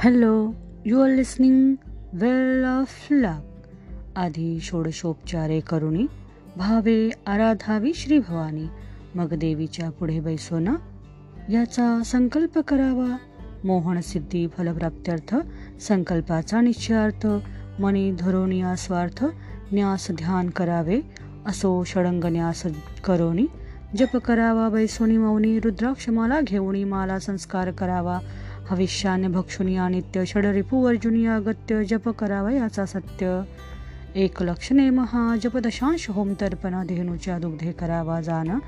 Hello you are listening well of luck आधी षोडशोपचारे करुणी भावे आराधावी श्री भवानी मग देवीच्या पुढे बैसोना. याचा संकल्प करावा. मोहन सिद्धी फलप्राप्त्यर्थ संकल्पाचा निश्चयार्थ मनी धरोनी स्वार्थ न्यास ध्यान करावे असो षडंग न्यास करोनी. जप करावा बैसोनी मौनी रुद्राक्षमाला घेऊनी माला संस्कार करावा हविष्याने भक्षुनी नित्य षड अर्जुनी अगत्य जप करावयाचा सत्य. एक लक्षणे महा जप दशांश होम तर्पण धेनुच्या दुग्धे करावा जाण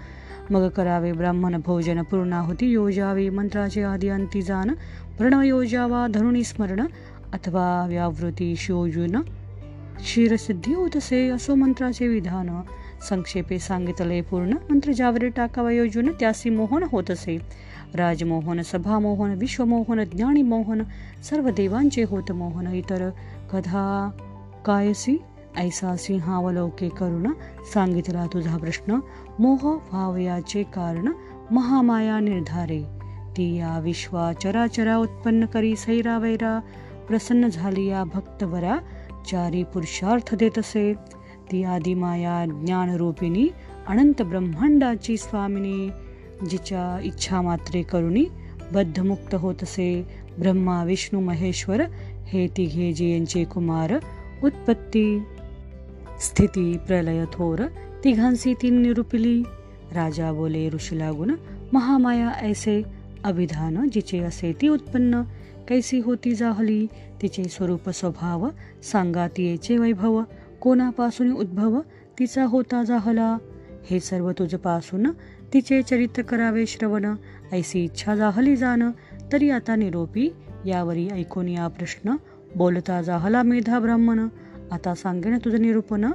मग करावे ब्राह्मण भोजन पूर्णाहुती योजावे मंत्राचे आदी अंती जाण प्रण योजावा धरुणी स्मरण अथवा व्यावृती शिवजुन क्षीरसिद्धी होतसे असो मंत्राचे विधान. संक्षेपे सांगितले पूर्ण मंत्र ज्यावर टाकावा योजून त्यासी मोहन होतसे. राजमोहन सभामोहन विश्वमोहन ज्ञानीमोहन सर्व देवांचे होत मोहन इतर कथा कायसी ऐसा सिंहावलोके करुण सांगितला तुझा प्रश्न. मोह व्हावयाचे कारण महामाया निर्धारे. ती या विश्वा चराचरा उत्पन्न करी सैरा वैरा. प्रसन्न झाली या भक्तवरा चारी पुरुषार्थ देत असे. ती आदिमाया ज्ञानरूपिणी अनंत ब्रह्मांडाची स्वामिनी. जिच्या इच्छा मात्रे करुणी बद्धमुक्त होत असे ब्रह्मा विष्णू महेश्वर हे तिघे यांचे कुमार. उत्पत्ती. स्थिती प्रलय थोर. तिघांसी तीन निरुपिली. राजा बोले ऋषी लागून महामाया ऐसे अभिधान जिचे असे ती उत्पन्न. कैसी होती जाहली? तिचे स्वरूप स्वभाव सांगा तियेचे वैभव. कोणापासून उद्भव? तिचा होता जाहला. हे सर्व तुझपासून तिचे चरित्र करावे श्रवण ऐसी इच्छा जाहली जाण तरी आता निरोपी यावरी ऐकून या प्रश्न बोलता जाहला मेधा ब्राह्मण. आता सांगेन तुझं निरूपण.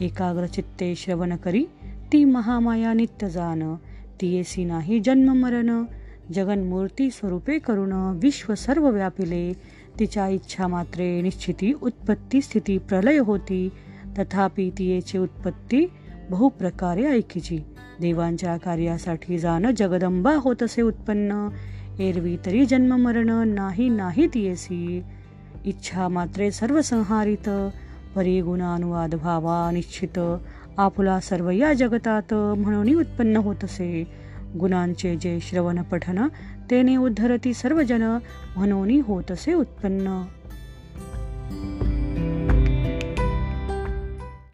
एकाग्र चित्ते श्रवण करी ती महामाया नित्य जाण. ती नाही जन्म मरण. जगन्मूर्ती स्वरूपे करुण विश्व सर्व व्यापिले. तिच्या इच्छा मात्रे निश्चिती उत्पत्ती स्थिती प्रलय होती. तथापि तियेची उत्पत्ती बहुप्रकारे ऐकीची. देवांच्या कार्यासाठी जाणं जगदंबा होत असे उत्पन्न. एरवी तरी जन्म मरण नाही नाही तियेसी. इच्छा मात्रे सर्व संहारित. परिगुणानुवाद व्हावा निश्चित. आपुला सर्व या जगतात म्हणून उत्पन्न होत असे. गुणांचे जे श्रवण पठन तेने उद्धरती सर्वजन म्हणून होत असे उत्पन्न.